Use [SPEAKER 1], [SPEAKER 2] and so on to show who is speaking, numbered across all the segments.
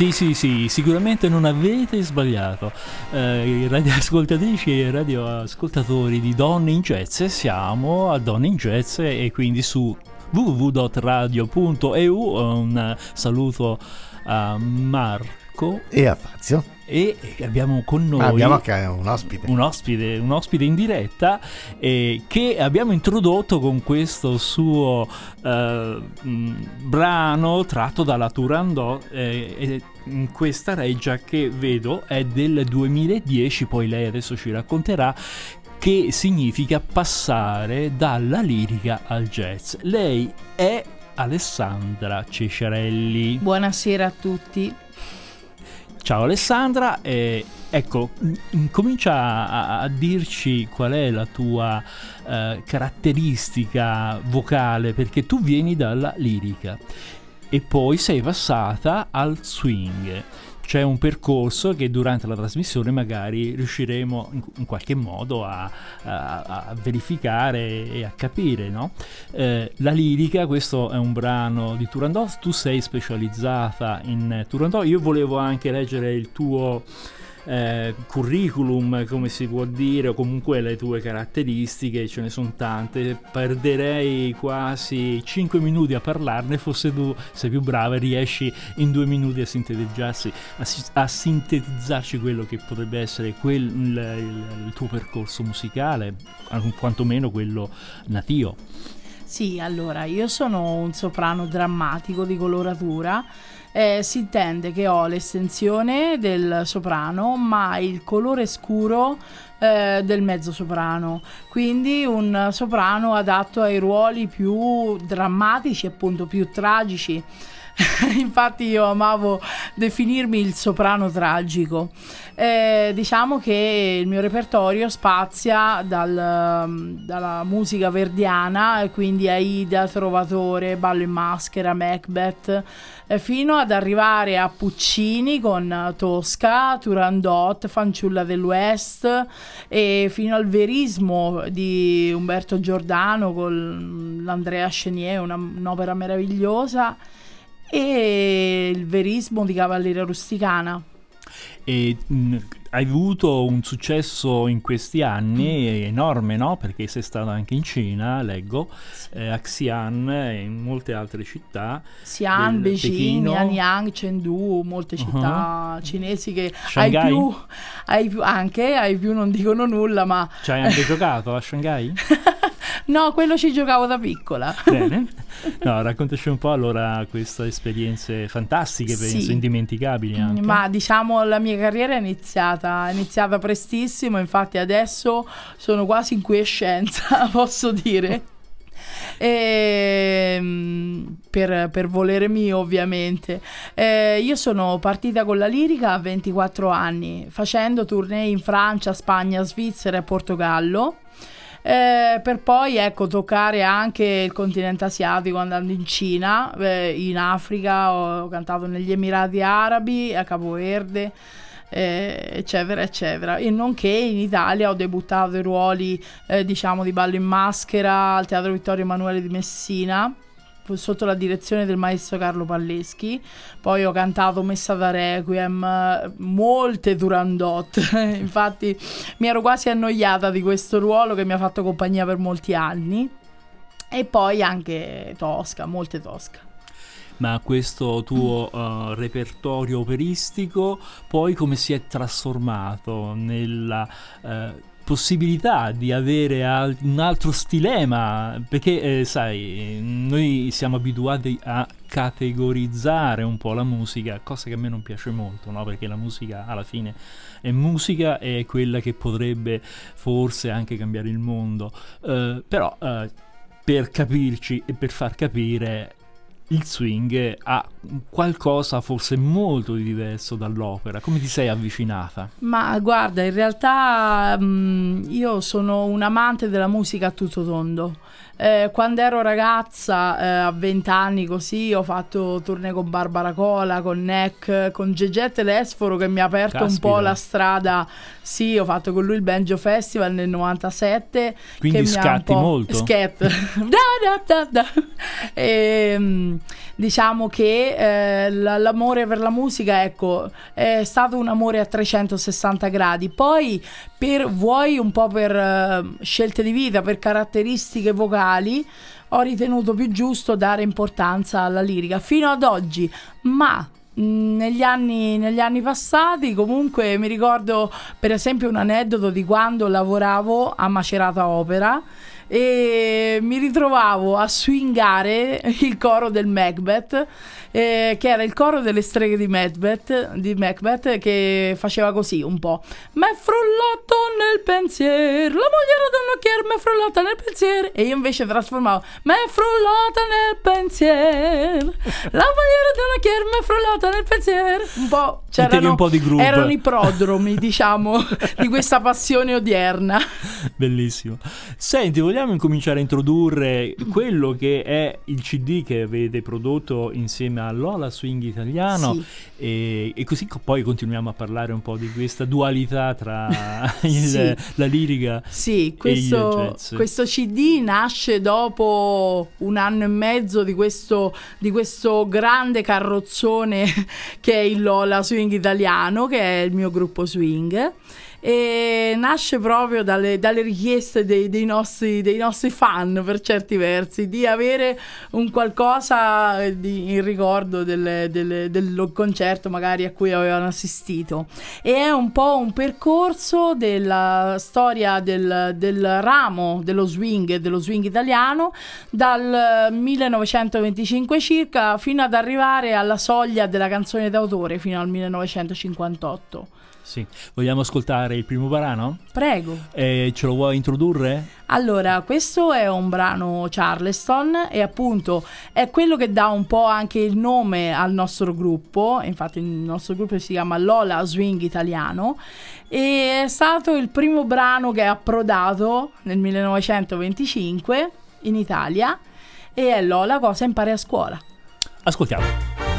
[SPEAKER 1] Sì, sì, sì, sicuramente non avete sbagliato. Eh, radioascoltatrici e radioascoltatori di Donne in Jazz, siamo a Donne in Jazz e quindi su www.radio.eu. Un saluto a Marco
[SPEAKER 2] e a Fazio
[SPEAKER 1] e abbiamo con noi
[SPEAKER 2] abbiamo anche un ospite.
[SPEAKER 1] Un ospite, un ospite in diretta eh, che abbiamo introdotto con questo suo eh, brano tratto dalla Turandot eh, questa reggia che vedo è del 2010, poi lei adesso ci racconterà che significa passare dalla lirica al jazz. Lei è Alessandra Cesciarelli.
[SPEAKER 3] Buonasera a tutti.
[SPEAKER 1] Ciao Alessandra, eh, ecco, comincia a, a, dirci qual è la tua eh, caratteristica vocale, perché tu vieni dalla lirica e poi sei passata al swing c'è un percorso che durante la trasmissione magari riusciremo in, in qualche modo a, a, a, verificare e a capire. No? Eh, la lirica, questo è un brano di Turandot, tu sei specializzata in Turandot, io volevo anche leggere il tuo eh, curriculum, come si può dire, o comunque le tue caratteristiche, ce ne sono tante. Perderei quasi 5 minuti a parlarne, forse tu sei più brava e riesci in due minuti a sintetizzarsi, a, a sintetizzarci quello che potrebbe essere quel, il, il, il tuo percorso musicale, quantomeno quello nativo.
[SPEAKER 3] Sì, allora io sono un soprano drammatico di coloratura eh, si intende che ho l'estensione del soprano ma il colore scuro eh, del mezzo soprano. Quindi un soprano adatto ai ruoli più drammatici appunto più tragici infatti io amavo definirmi il soprano tragico. Eh, diciamo che il mio repertorio spazia dal, dalla musica verdiana, quindi Aida, Trovatore, Ballo in maschera, Macbeth, eh, fino ad arrivare a Puccini con Tosca, Turandot, Fanciulla dell'Ouest e fino al verismo di Umberto Giordano con l'Andrea Chenier, una, un'opera meravigliosa e il verismo di Cavalleria Rusticana.
[SPEAKER 1] E mh, hai avuto un successo in questi anni mm. enorme, no? Perché sei stata anche in Cina, leggo, eh, a Xi'an e in molte altre città.
[SPEAKER 3] Xi'an, Beijing, Anyang, Chengdu, molte città uh-huh. cinesi che hai più, hai più, anche, hai più non dicono nulla, ma...
[SPEAKER 1] Ci hai anche giocato a Shanghai?
[SPEAKER 3] No, quello ci giocavo da piccola.
[SPEAKER 1] Bene. No, raccontaci un po' allora queste esperienze fantastiche, penso, sì. indimenticabili mm, anche.
[SPEAKER 3] Ma diciamo la mia carriera è iniziata, è iniziata prestissimo, infatti adesso sono quasi in quiescenza, posso dire. E, ehm, per, per, volere mio ovviamente eh, io sono partita con la lirica a 24 anni facendo tournée in Francia, Spagna, Svizzera e Portogallo eh, per poi ecco, toccare anche il continente asiatico andando in Cina, eh, in Africa, ho cantato negli Emirati Arabi, a Capo Verde. Eh, eccetera eccetera e nonché in Italia ho debuttato i ruoli eh, diciamo di ballo in maschera al Teatro Vittorio Emanuele di Messina sotto la direzione del maestro Carlo Palleschi. Poi ho cantato Messa da Requiem, molte Turandot. Infatti mi ero quasi annoiata di questo ruolo che mi ha fatto compagnia per molti anni. E poi anche Tosca, molte Tosca
[SPEAKER 1] ma questo tuo uh, repertorio operistico poi come si è trasformato nella uh, possibilità di avere al- un altro stilema, perché eh, sai, noi siamo abituati a categorizzare un po' la musica, cosa che a me non piace molto, no? perché la musica alla fine è musica e è quella che potrebbe forse anche cambiare il mondo, uh, però uh, per capirci e per far capire il swing ha qualcosa forse molto di diverso dall'opera. Come ti sei avvicinata?
[SPEAKER 3] Ma guarda, in realtà mh, io sono un amante della musica a tutto tondo. Eh, quando ero ragazza, eh, a 20 anni così, ho fatto tournée con Barbara Cola, con Neck, con Gegè Telesforo che mi ha aperto
[SPEAKER 1] Caspita.
[SPEAKER 3] un po' la strada. Sì, ho fatto con lui il Banjo Festival nel 97.
[SPEAKER 1] Quindi scatti molto.
[SPEAKER 3] Scat. Da, da, da, da. Ehm, diciamo che eh, l'amore per la musica, ecco, è stato un amore a 360 gradi. Poi, per, vuoi un po' per eh, scelte di vita, per caratteristiche vocali, ho ritenuto più giusto dare importanza alla lirica. Fino ad oggi, ma mh, negli anni, negli anni passati comunque mi ricordo per esempio un aneddoto di quando lavoravo a Macerata Opera e mi ritrovavo a swingare il coro del Macbeth eh, che era il coro delle streghe di Macbeth, di Macbeth che faceva così un po' m'è frullato nel pensiero la mogliera d'un occhier m'è frullata nel pensiero e io invece trasformavo m'è frullata nel pensiero la mogliera d'un occhier m'è frullata nel pensiero un po' c'erano
[SPEAKER 1] un po' di groove.
[SPEAKER 3] erano i prodromi diciamo di questa passione odierna
[SPEAKER 1] Bellissimo. Senti, vogliamo incominciare a introdurre quello che è il CD che avete prodotto insieme a Lola Swing Italiano
[SPEAKER 3] Sì.
[SPEAKER 1] e, e così co- poi continuiamo a parlare un po' di questa dualità tra il-
[SPEAKER 3] Sì.
[SPEAKER 1] la lirica
[SPEAKER 3] Sì,
[SPEAKER 1] e
[SPEAKER 3] questo, questo CD nasce dopo un anno e mezzo di questo, di questo grande carrozzone che è il Lola Swing Italiano, che è il mio gruppo swing. E nasce proprio dalle, dalle richieste dei, dei nostri, dei nostri fan per certi versi di avere un qualcosa di- in ricordo del, del- del concerto magari a cui avevano assistito. E è un po' un percorso della storia del, del ramo dello swing e dello swing italiano dal 1925 circa fino ad arrivare alla soglia della canzone d'autore fino al 1958
[SPEAKER 1] Sì. Vogliamo ascoltare il primo brano?
[SPEAKER 3] prego
[SPEAKER 1] Eh, ce lo vuoi introdurre?
[SPEAKER 3] Allora, questo è un brano Charleston e appunto è quello che dà un po' anche il nome al nostro gruppo, infatti il nostro gruppo si chiama Lola Swing Italiano e è stato il primo brano che è approdato nel 1925 in Italia e è Lola cosa impari a scuola.
[SPEAKER 1] Ascoltiamo.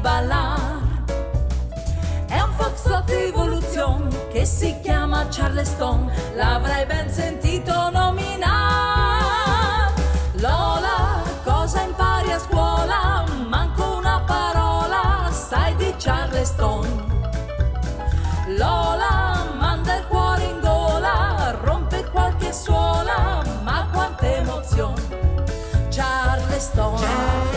[SPEAKER 4] Ballar. È un foxtrot evoluzione che si chiama Charleston, l'avrai ben sentito nominare. Lola, cosa impari a scuola? Manco una parola, sai di Charleston. Lola manda il cuore in gola, rompe qualche suola, ma quanta emozione. Charleston, Charleston,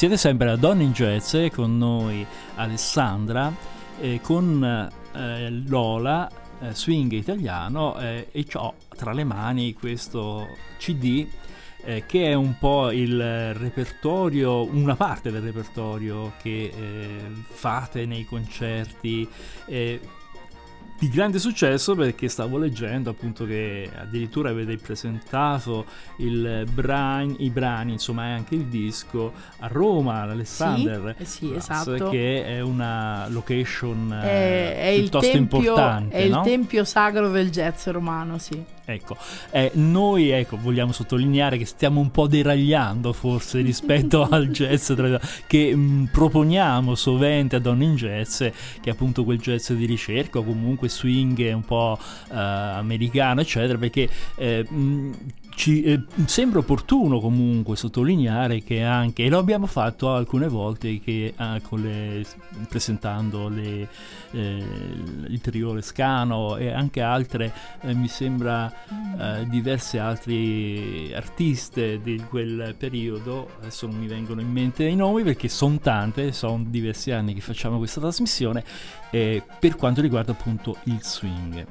[SPEAKER 1] Siete sempre a Donne Jazz con noi Alessandra, eh, con eh, Lola, eh, swing italiano eh, e ho tra le mani questo CD eh, che è un po' il repertorio, una parte del repertorio che eh, fate nei concerti. Eh, di grande successo perché stavo leggendo appunto che addirittura avete presentato brani, i brani, insomma anche il disco a Roma, all'Alexander,
[SPEAKER 3] sì, eh sì, esatto.
[SPEAKER 1] che è una location è, è piuttosto tempio, importante.
[SPEAKER 3] È
[SPEAKER 1] no?
[SPEAKER 3] il tempio sacro del jazz romano, sì.
[SPEAKER 1] Ecco, eh, noi ecco, vogliamo sottolineare che stiamo un po' deragliando forse rispetto al jazz che mh, proponiamo sovente a Donne in Jazz, che è appunto quel jazz di ricerca o comunque swing un po' eh, americano, eccetera, perché eh, mh, ci eh, sembra opportuno comunque sottolineare che anche, e lo abbiamo fatto alcune volte che, ah, le, presentando le, eh, il trio Lescano e anche altre, eh, mi sembra eh, diverse altre artiste di quel periodo, adesso non mi vengono in mente i nomi perché sono tante, sono diversi anni che facciamo questa trasmissione, per quanto riguarda appunto il swing.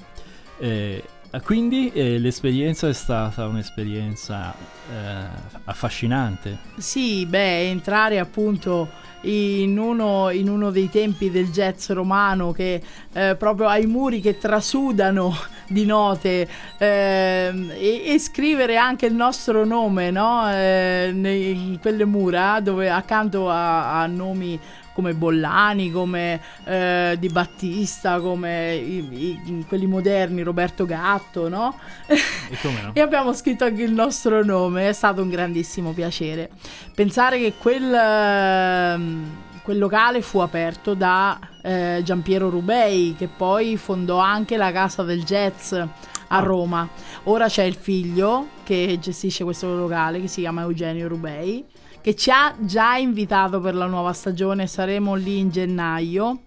[SPEAKER 1] Eh, quindi eh, l'esperienza è stata un'esperienza eh, affascinante.
[SPEAKER 3] Sì, beh, entrare appunto in uno, in uno, dei tempi del jazz romano che eh, proprio ha i muri che trasudano di note eh, e, e, scrivere anche il nostro nome no? eh, in quelle mura dove accanto a, a nomi come Bollani, come eh, Di Battista, come i, i, quelli moderni, Roberto Gatto, no?
[SPEAKER 1] E, no?
[SPEAKER 3] e abbiamo scritto anche il nostro nome, è stato un grandissimo piacere. Pensare che quel, ehm, quel locale fu aperto da eh, Giampiero Rubei, che poi fondò anche la Casa del Jazz a ah. Roma. Ora c'è il figlio che gestisce questo locale che si chiama Eugenio Rubei che ci ha già invitato per la nuova stagione, saremo lì in gennaio.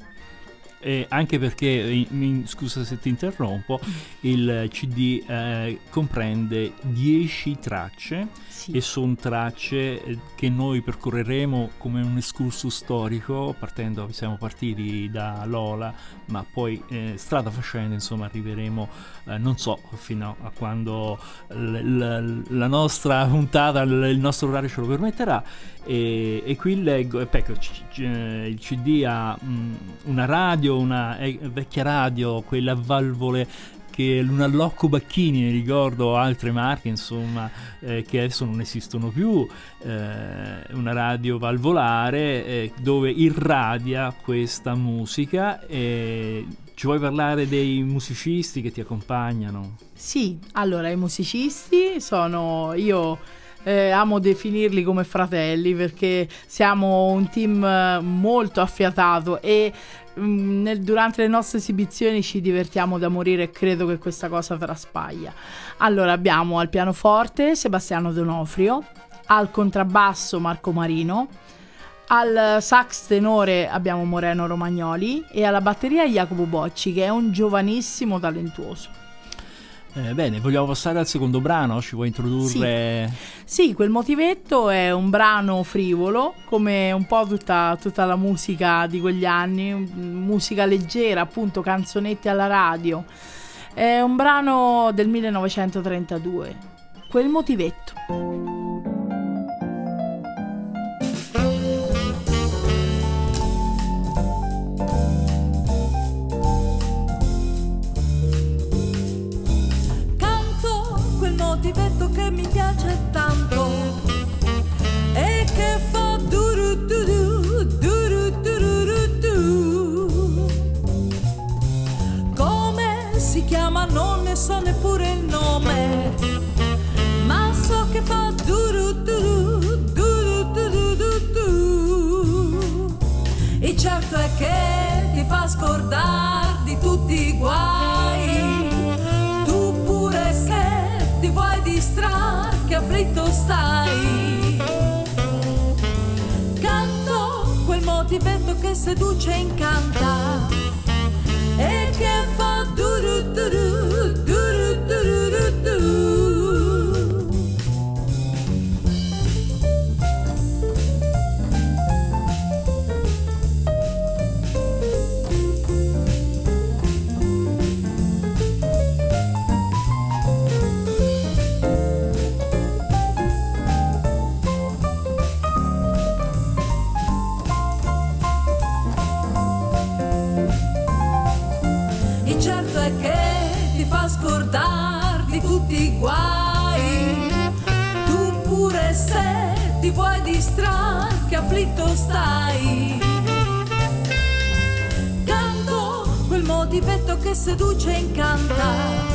[SPEAKER 1] Eh, anche perché, mi, scusa se ti interrompo, il CD eh, comprende 10 tracce sì. e sono tracce eh, che noi percorreremo come un excursus storico, partendo, siamo partiti da Lola, ma poi eh, strada facendo, insomma, arriveremo, eh, non so, fino a quando l- l- la nostra puntata, l- il nostro orario ce lo permetterà. E, e qui leggo, ecco, c- c- il CD ha mh, mm, una radio, una eh, vecchia radio, quelle a valvole che Lunallocco Bacchini, ricordo altre marche insomma eh, che adesso non esistono più, eh, una radio valvolare eh, dove irradia questa musica ci vuoi parlare dei musicisti che ti accompagnano?
[SPEAKER 3] Sì, allora i musicisti sono io eh, amo definirli come fratelli perché siamo un team eh, molto affiatato e mm, nel, durante le nostre esibizioni ci divertiamo da morire e credo che questa cosa traspaglia. Allora abbiamo al pianoforte Sebastiano Donofrio, al contrabbasso Marco Marino, al sax tenore abbiamo Moreno Romagnoli e alla batteria Jacopo Bocci che è un giovanissimo talentuoso.
[SPEAKER 1] Eh, bene, vogliamo passare al secondo brano? Ci vuoi introdurre?
[SPEAKER 3] Sì. sì. quel motivetto è un brano frivolo, come un po' tutta, tutta, la musica di quegli anni, musica leggera, appunto canzonette alla radio. È un brano del 1932, quel motivetto.
[SPEAKER 4] Motivetto che mi piace tanto. E che fa duru duru duru duru duru. Come si chiama? Non ne so neppure il nome afflitto stai. Canto quel motivetto che seduce e incanta e che fa duru duru che afflitto stai. Canto quel motivetto che seduce e incanta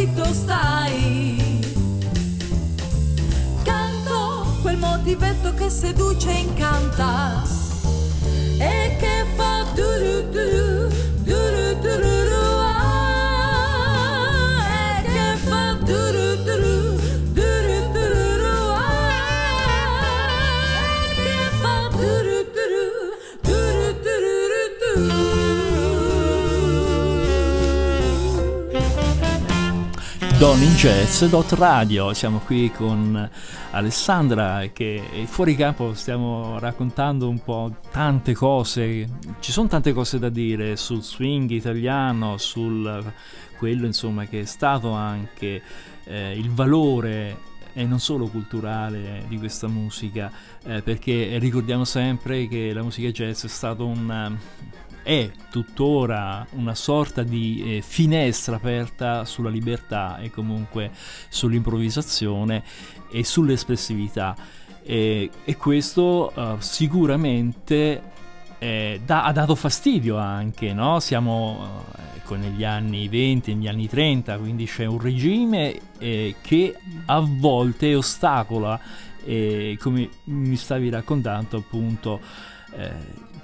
[SPEAKER 4] afflitto stai. Canto quel motivetto che seduce e incanta e che fa duru
[SPEAKER 1] doninjazz.radio siamo qui con Alessandra che fuori campo stiamo raccontando un po' tante cose. Ci sono tante cose da dire sul swing italiano sul quello insomma che è stato anche eh, il valore e non solo culturale di questa musica. Eh, perché ricordiamo sempre che la musica jazz è stato un è tuttora una sorta di eh, finestra aperta sulla libertà e comunque sull'improvvisazione e sull'espressività e, e questo eh, sicuramente eh, da- ha dato fastidio anche, no? Siamo eh, ecco, negli anni 20, negli anni 30, quindi c'è un regime eh, che a volte ostacola, eh, come mi stavi raccontando appunto,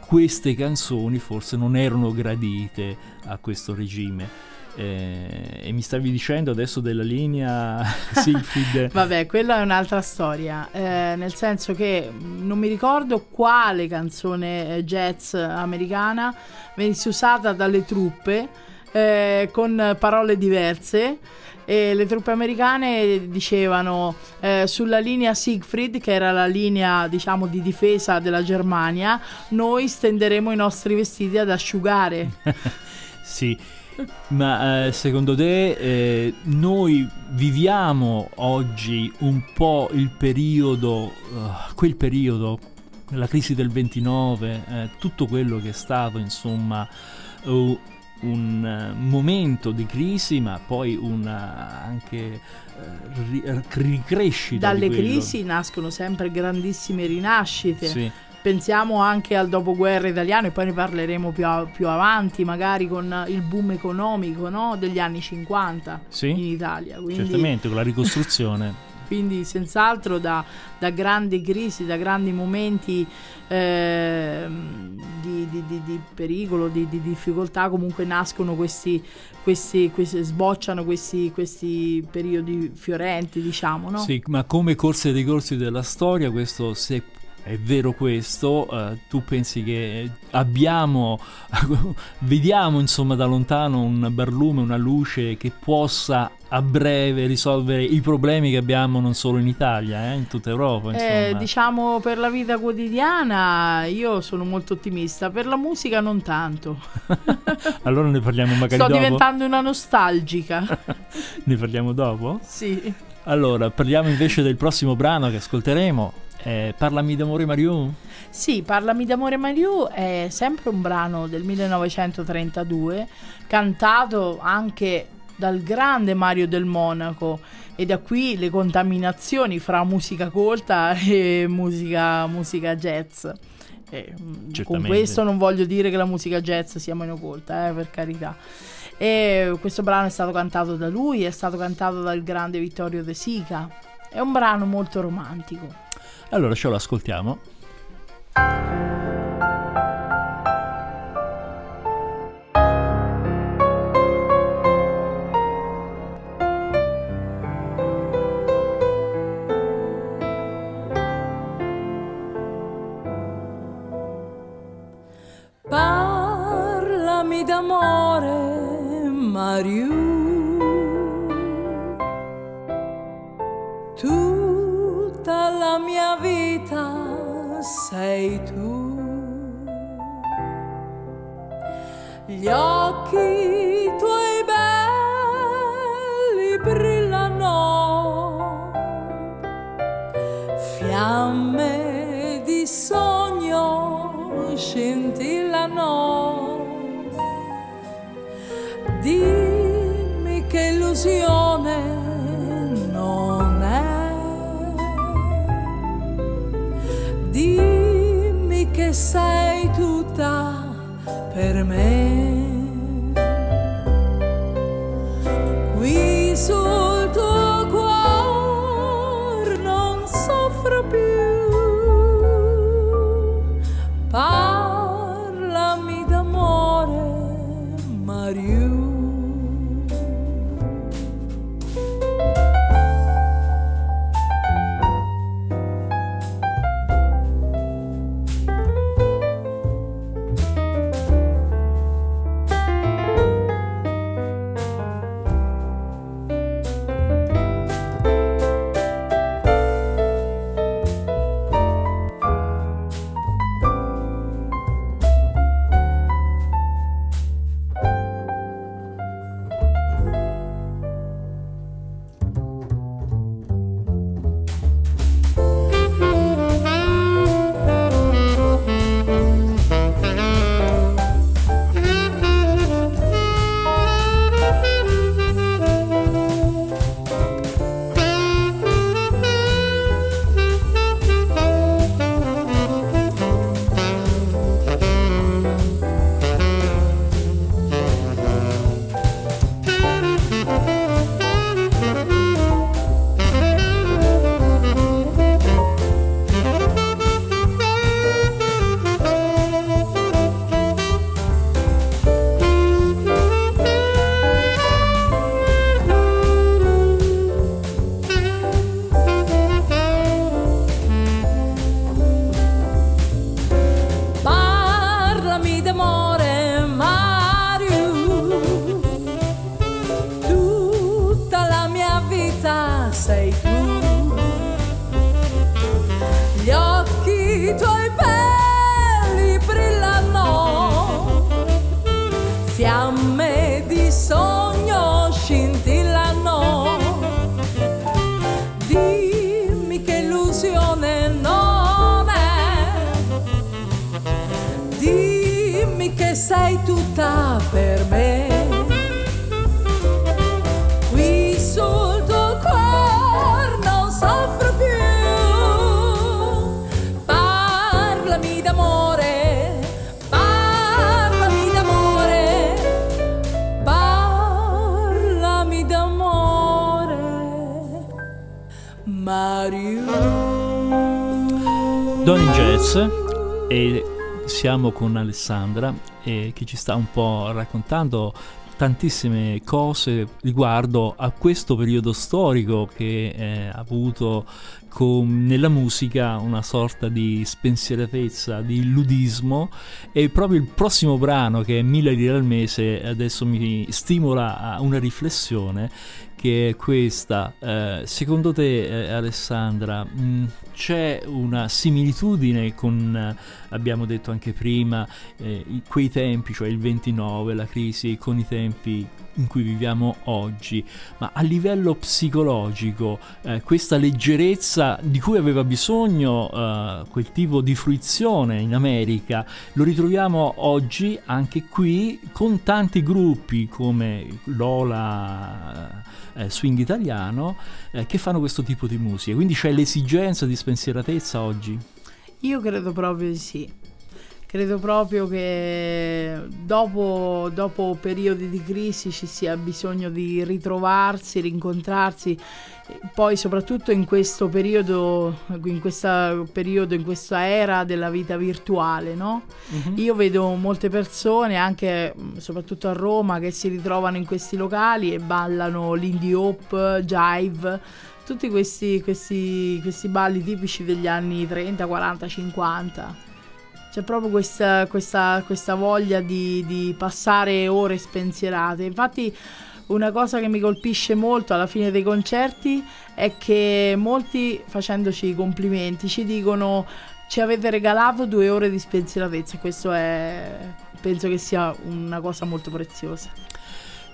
[SPEAKER 1] queste canzoni forse non erano gradite a questo regime. Eh, e mi stavi dicendo adesso della linea Siegfried
[SPEAKER 3] Vabbè, quella è un'altra storia, eh, nel senso che non mi ricordo quale canzone eh, jazz americana venisse usata dalle truppe eh, con parole diverse e le truppe americane dicevano eh, sulla linea Siegfried, che era la linea diciamo di difesa della Germania, noi stenderemo i nostri vestiti ad asciugare.
[SPEAKER 1] Sì, ma eh, secondo te eh, noi viviamo oggi un po' il periodo, eh, quel periodo, la crisi del 29, eh, tutto quello che è stato insomma uh, un eh, momento di crisi ma poi una anche eh, ri- ricrescita
[SPEAKER 3] Dalle crisi nascono sempre grandissime rinascite.
[SPEAKER 1] Sì.
[SPEAKER 3] Pensiamo anche al dopoguerra italiano e poi ne parleremo più, a- più avanti, magari con il boom economico no? degli anni 50
[SPEAKER 1] Sì,
[SPEAKER 3] in Italia. Quindi,
[SPEAKER 1] certamente con la ricostruzione
[SPEAKER 3] quindi senz'altro da, da grandi crisi, da grandi momenti ehm, di, di- di- di pericolo, di, di difficoltà, comunque nascono questi, questi, questi sbocciano questi, questi periodi fiorenti, diciamo, no?
[SPEAKER 1] Sì, ma come corse dei corsi della storia, questo se è vero questo, eh, tu pensi che abbiamo, vediamo insomma da lontano un barlume, una luce che possa a breve risolvere i problemi che abbiamo non solo in Italia, eh, in tutta Europa.
[SPEAKER 3] Eh,
[SPEAKER 1] Insomma.
[SPEAKER 3] diciamo per la vita quotidiana io sono molto ottimista, per la musica non tanto.
[SPEAKER 1] allora ne parliamo magari
[SPEAKER 3] Sto
[SPEAKER 1] dopo.
[SPEAKER 3] diventando una nostalgica.
[SPEAKER 1] Ne parliamo dopo?
[SPEAKER 3] sì.
[SPEAKER 1] Allora, parliamo invece del prossimo brano che ascolteremo. Eh, Parlami d'amore Mariù?
[SPEAKER 3] Sì, Parlami d'amore Mariù è sempre un brano del 1932, cantato anche dal grande Mario del Monaco e da qui le contaminazioni fra musica colta e musica, musica jazz. E, mm, con questo non voglio dire che la musica jazz sia meno colta, eh, per carità. E questo brano è stato cantato da lui, è stato cantato dal grande Vittorio De Sica. È un brano molto romantico.
[SPEAKER 1] Allora ce lo ascoltiamo.
[SPEAKER 4] D'amore, Mario. Tu vita sei tu. Gli occhi tuoi belli brillano, fiamme di sogno scintillano. Dimmi che illusione sei tutta per me.
[SPEAKER 1] E siamo con Alessandra eh, che ci sta un po' raccontando tantissime cose riguardo a questo periodo storico che eh, ha avuto con- nella musica una sorta di spensieratezza, di illudismo. E proprio il prossimo brano che è Mille lire al mese adesso mi stimola a una riflessione che è questa. Eh, secondo te, eh, Alessandra, mh, c'è una similitudine con, abbiamo detto anche prima, eh, quei tempi, cioè il 29, la crisi, con i tempi in cui viviamo oggi, ma a livello psicologico, eh, questa leggerezza di cui aveva bisogno eh, quel tipo di fruizione in America, lo ritroviamo oggi anche qui con tanti gruppi come Lola eh, Swing Italiano eh, che fanno questo tipo di musica. Quindi c'è l'esigenza di spensieratezza oggi.
[SPEAKER 3] Io credo proprio di sì. Credo proprio che dopo, dopo periodi di crisi ci sia bisogno di ritrovarsi, rincontrarsi, poi soprattutto in questo periodo, in questa periodo, in questa era della vita virtuale, no? Io vedo molte persone, anche soprattutto a Roma, che si ritrovano in questi locali e ballano l'indie hop, jive, tutti questi, questi, questi balli tipici degli anni 30, 40, 50. C'è proprio questa, questa- questa voglia di, di passare ore spensierate. Infatti, una cosa che mi colpisce molto alla fine dei concerti è che molti facendoci i complimenti ci dicono ci avete regalato due ore di spensieratezza. Questo è penso che sia una cosa molto preziosa.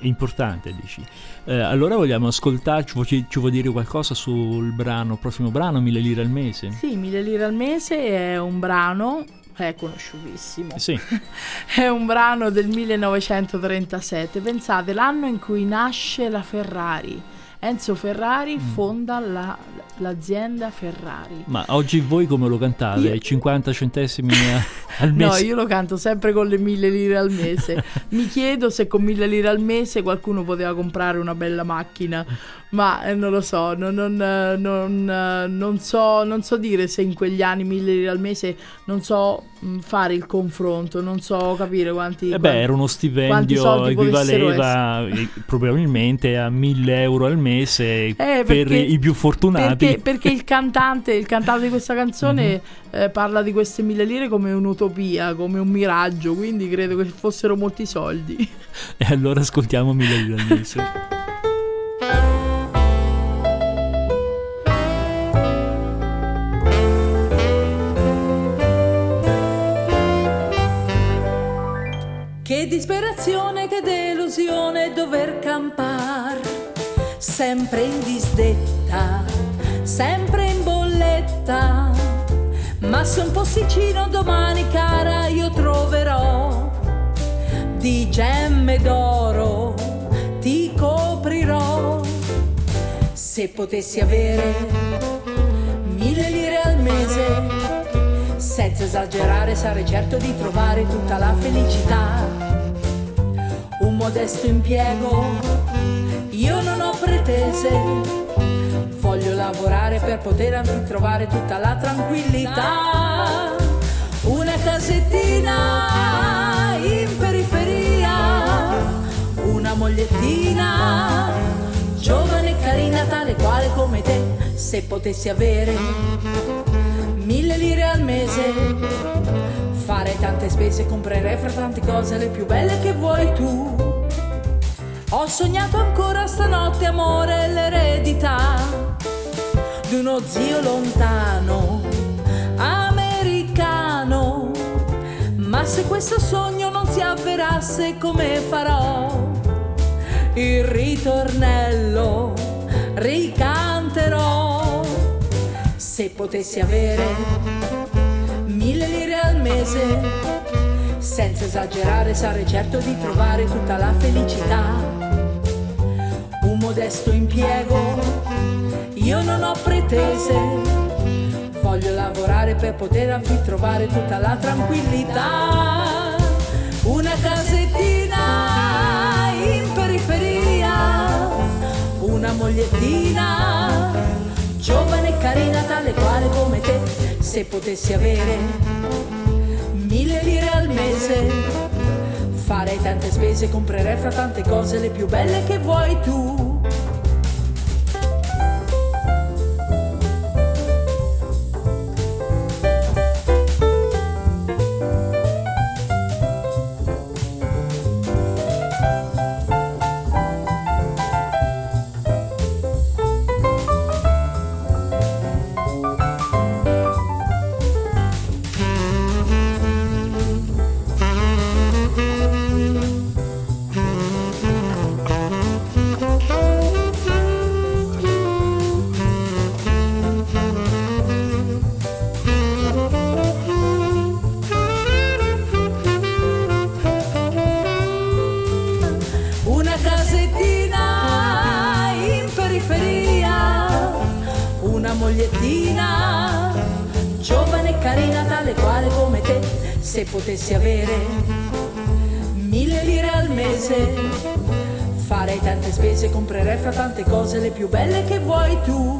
[SPEAKER 1] Importante, dici. Eh, allora vogliamo ascoltarci, ci, ci vuoi dire qualcosa sul brano, prossimo brano, Mille lire al mese?
[SPEAKER 3] Sì, Mille lire al mese è un brano è conosciutissimo.
[SPEAKER 1] Sì.
[SPEAKER 3] è un brano del 1937. Pensate, l'anno in cui nasce la Ferrari. Enzo Ferrari mm. fonda la, l'azienda Ferrari.
[SPEAKER 1] Ma oggi voi come lo cantate? Io... 50 centesimi al mese?
[SPEAKER 3] No, io lo canto sempre con le mille lire al mese. Mi chiedo se con mille lire al mese qualcuno poteva comprare una bella macchina ma eh, non lo so, non, non, eh, non, eh, non, so, non so dire se in quegli anni mille lire al mese non so mh, fare il confronto, non so capire quanti...
[SPEAKER 1] Eh beh, era uno stipendio equivaleva probabilmente a mille euro al mese eh, per perché, i più fortunati.
[SPEAKER 3] Perché, perché il, cantante, il cantante di questa canzone mm-hmm. eh, parla di queste mille lire come un'utopia, come un miraggio, quindi credo che fossero molti soldi.
[SPEAKER 1] E allora ascoltiamo mille lire al mese.
[SPEAKER 4] disperazione, che delusione dover campar, sempre in disdetta, sempre in bolletta. Ma se un posticino domani, cara, io troverò di gemme d'oro, ti coprirò. Se potessi avere mille lire al mese senza esagerare sarei certo di trovare tutta la felicità. Modesto impiego, io non ho pretese, voglio lavorare per poter ritrovare tutta la tranquillità. Una casettina in periferia, una mogliettina, giovane e carina tale quale come te, se potessi avere mille lire al mese. Fare tante spese, comprerei fra tante cose le più belle che vuoi tu. Ho sognato ancora stanotte, amore, l'eredità di uno zio lontano, americano. Ma se questo sogno non si avverasse, come farò? Il ritornello ricanterò se potessi avere mille lire al mese, senza esagerare sarei certo di trovare tutta la felicità. Modesto impiego, io non ho pretese, voglio lavorare per poter trovare tutta la tranquillità. Una casettina in periferia, una mogliettina giovane e carina tale quale come te, se potessi avere mille lire al mese, farei tante spese, comprerei fra tante cose le più belle che vuoi tu. Potessi avere mille lire al mese, farei tante spese, comprerei fra tante cose le più belle che vuoi tu.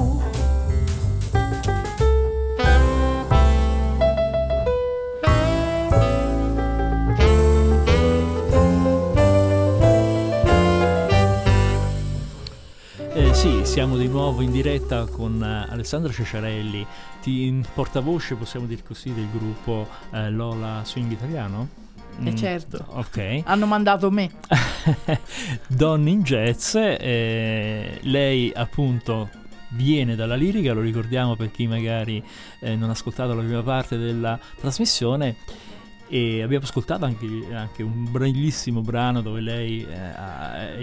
[SPEAKER 1] Diretta con uh, Alessandro Cesarelli, ti, portavoce, possiamo dire così, del gruppo uh, Lola Swing Italiano?
[SPEAKER 3] E
[SPEAKER 1] Mm,
[SPEAKER 3] certo.
[SPEAKER 1] Ok.
[SPEAKER 3] Hanno mandato me.
[SPEAKER 1] Donne in jazz, eh, lei appunto viene dalla lirica, lo ricordiamo per chi magari eh, non ha ascoltato la prima parte della trasmissione. E abbiamo ascoltato anche, anche un bellissimo brano dove lei eh, ha-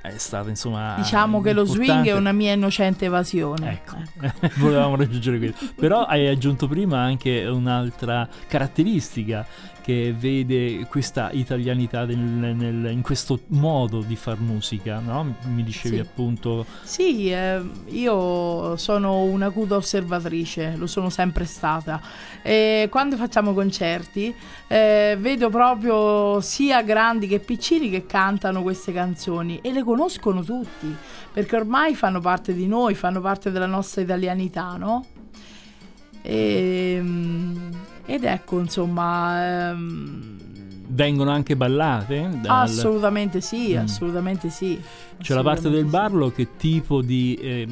[SPEAKER 1] è, stata insomma
[SPEAKER 3] Diciamo che lo swing è una mia innocente evasione.
[SPEAKER 1] Ecco,
[SPEAKER 3] Eh.
[SPEAKER 1] volevamo raggiungere questo. Però hai aggiunto prima anche un'altra caratteristica che vede questa italianità del- nel- in questo modo di far musica, no? Mi dicevi
[SPEAKER 3] Sì.
[SPEAKER 1] appunto...
[SPEAKER 3] Sì, eh, io sono un'acuta osservatrice, lo sono sempre stata. E quando facciamo concerti eh, vedo proprio sia grandi che piccini che cantano queste canzoni e le conoscono tutti, perché ormai fanno parte di noi, fanno parte della nostra italianità, no? E, mm, ed ecco, insomma... ehm,
[SPEAKER 1] Vengono anche ballate? dal-
[SPEAKER 3] Assolutamente sì,
[SPEAKER 1] Mm.
[SPEAKER 3] assolutamente sì.
[SPEAKER 1] C'è la parte del
[SPEAKER 3] assolutamente sì.
[SPEAKER 1] che tipo di eh,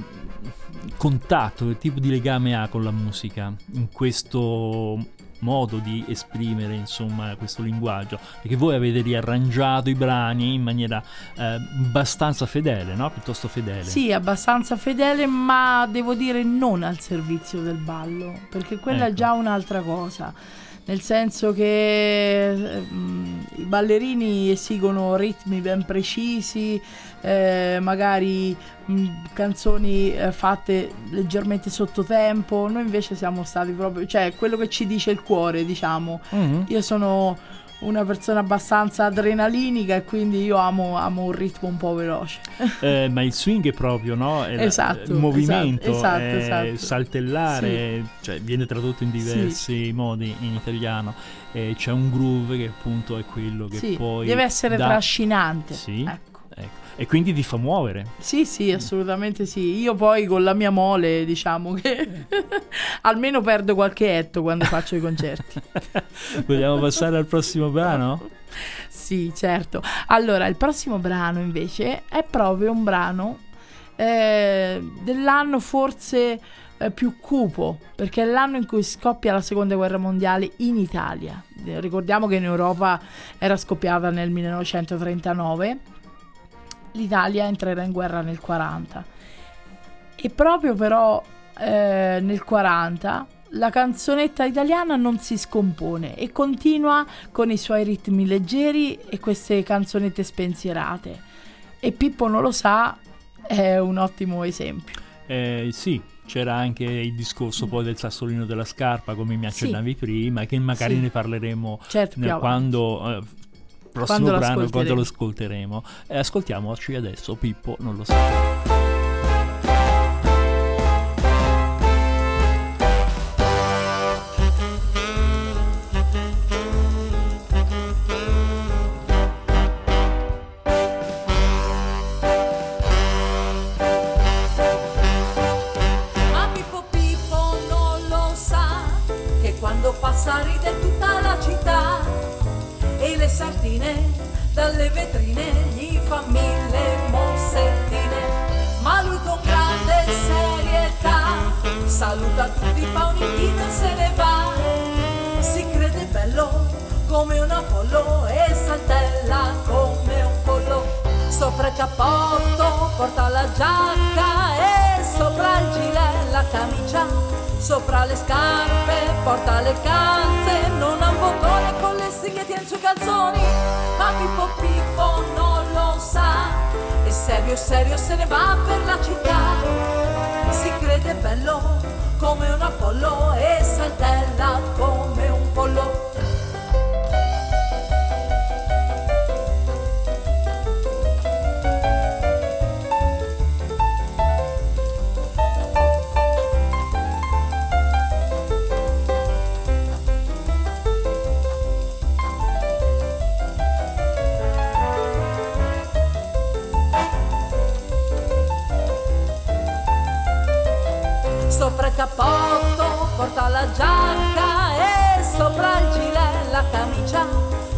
[SPEAKER 1] contatto, che tipo di legame ha con la musica in questo modo di esprimere insomma questo linguaggio perché voi avete riarrangiato i brani in maniera eh, abbastanza fedele no? piuttosto fedele
[SPEAKER 3] Sì, abbastanza fedele, ma devo dire non al servizio del ballo, perché quella è
[SPEAKER 1] Ecco.
[SPEAKER 3] già un'altra cosa. Nel senso che ehm, i ballerini esigono ritmi ben precisi, eh, magari mh, canzoni eh, fatte leggermente sottotempo. Noi invece siamo stati proprio, cioè quello che ci dice il cuore, diciamo.
[SPEAKER 1] Mhm.
[SPEAKER 3] Io sono una persona abbastanza adrenalinica e quindi io amo, amo un ritmo un po' veloce.
[SPEAKER 1] Eh, ma il swing è proprio no? È la-
[SPEAKER 3] Esatto,
[SPEAKER 1] il movimento
[SPEAKER 3] esatto,
[SPEAKER 1] è
[SPEAKER 3] esatto.
[SPEAKER 1] saltellare cioè, viene tradotto in diversi modi in italiano e c'è un groove che appunto è quello che
[SPEAKER 3] Sì,
[SPEAKER 1] poi
[SPEAKER 3] deve essere
[SPEAKER 1] dà-
[SPEAKER 3] trascinante.
[SPEAKER 1] Sì.
[SPEAKER 3] Ecco.
[SPEAKER 1] E quindi ti fa muovere
[SPEAKER 3] Sì, sì, assolutamente sì. Io poi con la mia mole, diciamo che almeno perdo qualche etto quando faccio i concerti.
[SPEAKER 1] vogliamo passare al prossimo brano?
[SPEAKER 3] Sì, certo. Allora, il prossimo brano invece è proprio un brano eh, dell'anno forse eh, più cupo, perché è l'anno in cui scoppia la seconda guerra mondiale in Italia. Eh, Ricordiamo che in Europa era scoppiata nel 1939, l'Italia entrerà in guerra nel 40. E proprio però eh, nel 40 la canzonetta italiana non si scompone e continua con i suoi ritmi leggeri e queste canzonette spensierate. E Pippo non lo sa, è un ottimo esempio.
[SPEAKER 1] Eh, sì, c'era anche il discorso poi del sassolino della scarpa, come mi
[SPEAKER 3] Sì.
[SPEAKER 1] accennavi prima, che magari
[SPEAKER 3] Sì.
[SPEAKER 1] ne parleremo
[SPEAKER 3] Certo,
[SPEAKER 1] nel- quando. eh, prossimo
[SPEAKER 3] Quando
[SPEAKER 1] brano quando lo ascolteremo. Eh, ascoltiamoci adesso, Pippo non lo sa.
[SPEAKER 4] Ma serio se ne va per la città. Si crede bello come un Apollo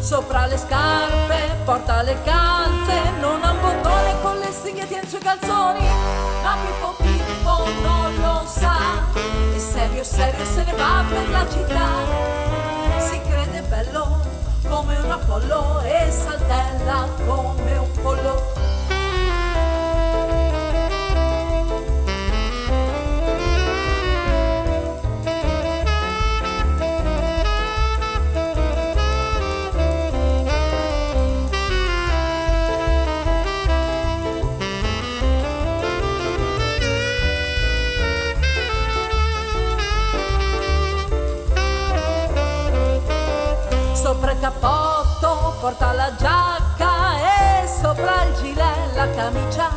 [SPEAKER 4] Sopra le scarpe porta le calze, non ha un bottone con le tiene sui calzoni. Ma Pippo Pippo non lo sa e serio serio se ne va per la città. Si crede bello come un Apollo e saltella come un pollo. Cappotto porta la giacca e sopra il gilet la camicia.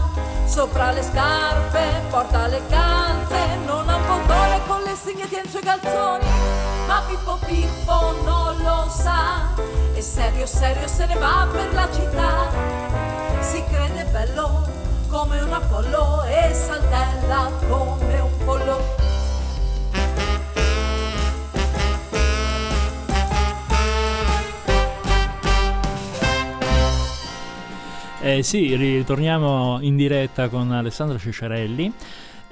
[SPEAKER 4] Sopra le scarpe porta le calze, non ha un bottone con le segnette sui calzoni. Ma Pippo Pippo non lo sa e serio serio se ne va per la città. Si crede bello come un Apollo e saltella come un pollo.
[SPEAKER 1] Eh, sì, ritorniamo in diretta con Alessandro Ceccarelli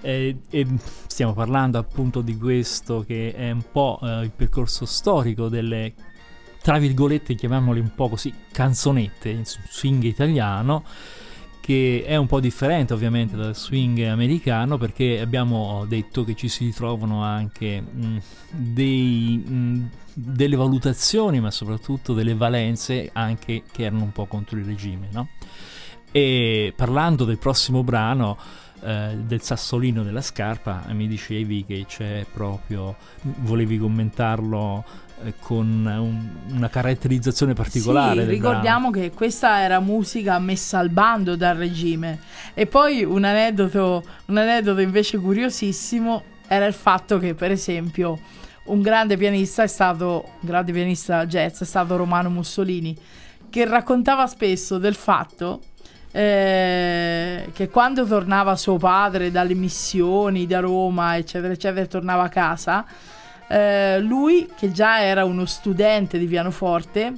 [SPEAKER 1] eh, e stiamo parlando appunto di questo che è un po' eh, il percorso storico delle, tra virgolette, chiamiamole un po' così, canzonette in swing italiano che è un po' differente ovviamente dal swing americano perché abbiamo detto che ci si ritrovano anche mh, dei, mh, delle valutazioni ma soprattutto delle valenze anche che erano un po' contro il regime no? E parlando del prossimo brano eh, del sassolino della scarpa mi dicevi che c'è proprio volevi commentarlo eh, con un, una caratterizzazione particolare
[SPEAKER 3] Sì, ricordiamo che questa era musica messa al bando dal regime. E poi un aneddoto, un aneddoto invece curiosissimo era il fatto che, per esempio, un grande pianista è stato, un grande pianista jazz è stato Romano Mussolini, che raccontava spesso del fatto eh, che quando tornava suo padre dalle missioni da Roma, eccetera, eccetera, tornava a casa, eh, lui, che già era uno studente di pianoforte,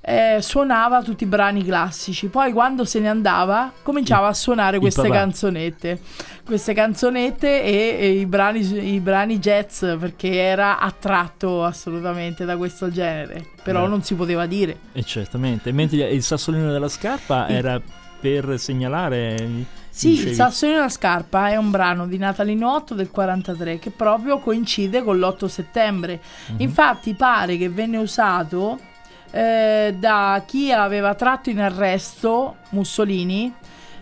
[SPEAKER 3] eh, suonava tutti i brani classici. Poi, quando se ne andava, cominciava a suonare queste canzonette. Queste canzonette e, e i, brani, i brani jazz, perché era attratto assolutamente da questo genere. Però
[SPEAKER 1] Beh.
[SPEAKER 3] non si poteva dire.
[SPEAKER 1] E certamente, mentre il sassolino della scarpa
[SPEAKER 3] Il-
[SPEAKER 1] era per segnalare...
[SPEAKER 3] Sì,
[SPEAKER 1] dicevi-
[SPEAKER 3] il Sassolino alla scarpa è un brano di Natalino 8 del 43 che proprio coincide con l'8 settembre.
[SPEAKER 1] Mhm.
[SPEAKER 3] Infatti pare che venne usato eh, da chi aveva tratto in arresto Mussolini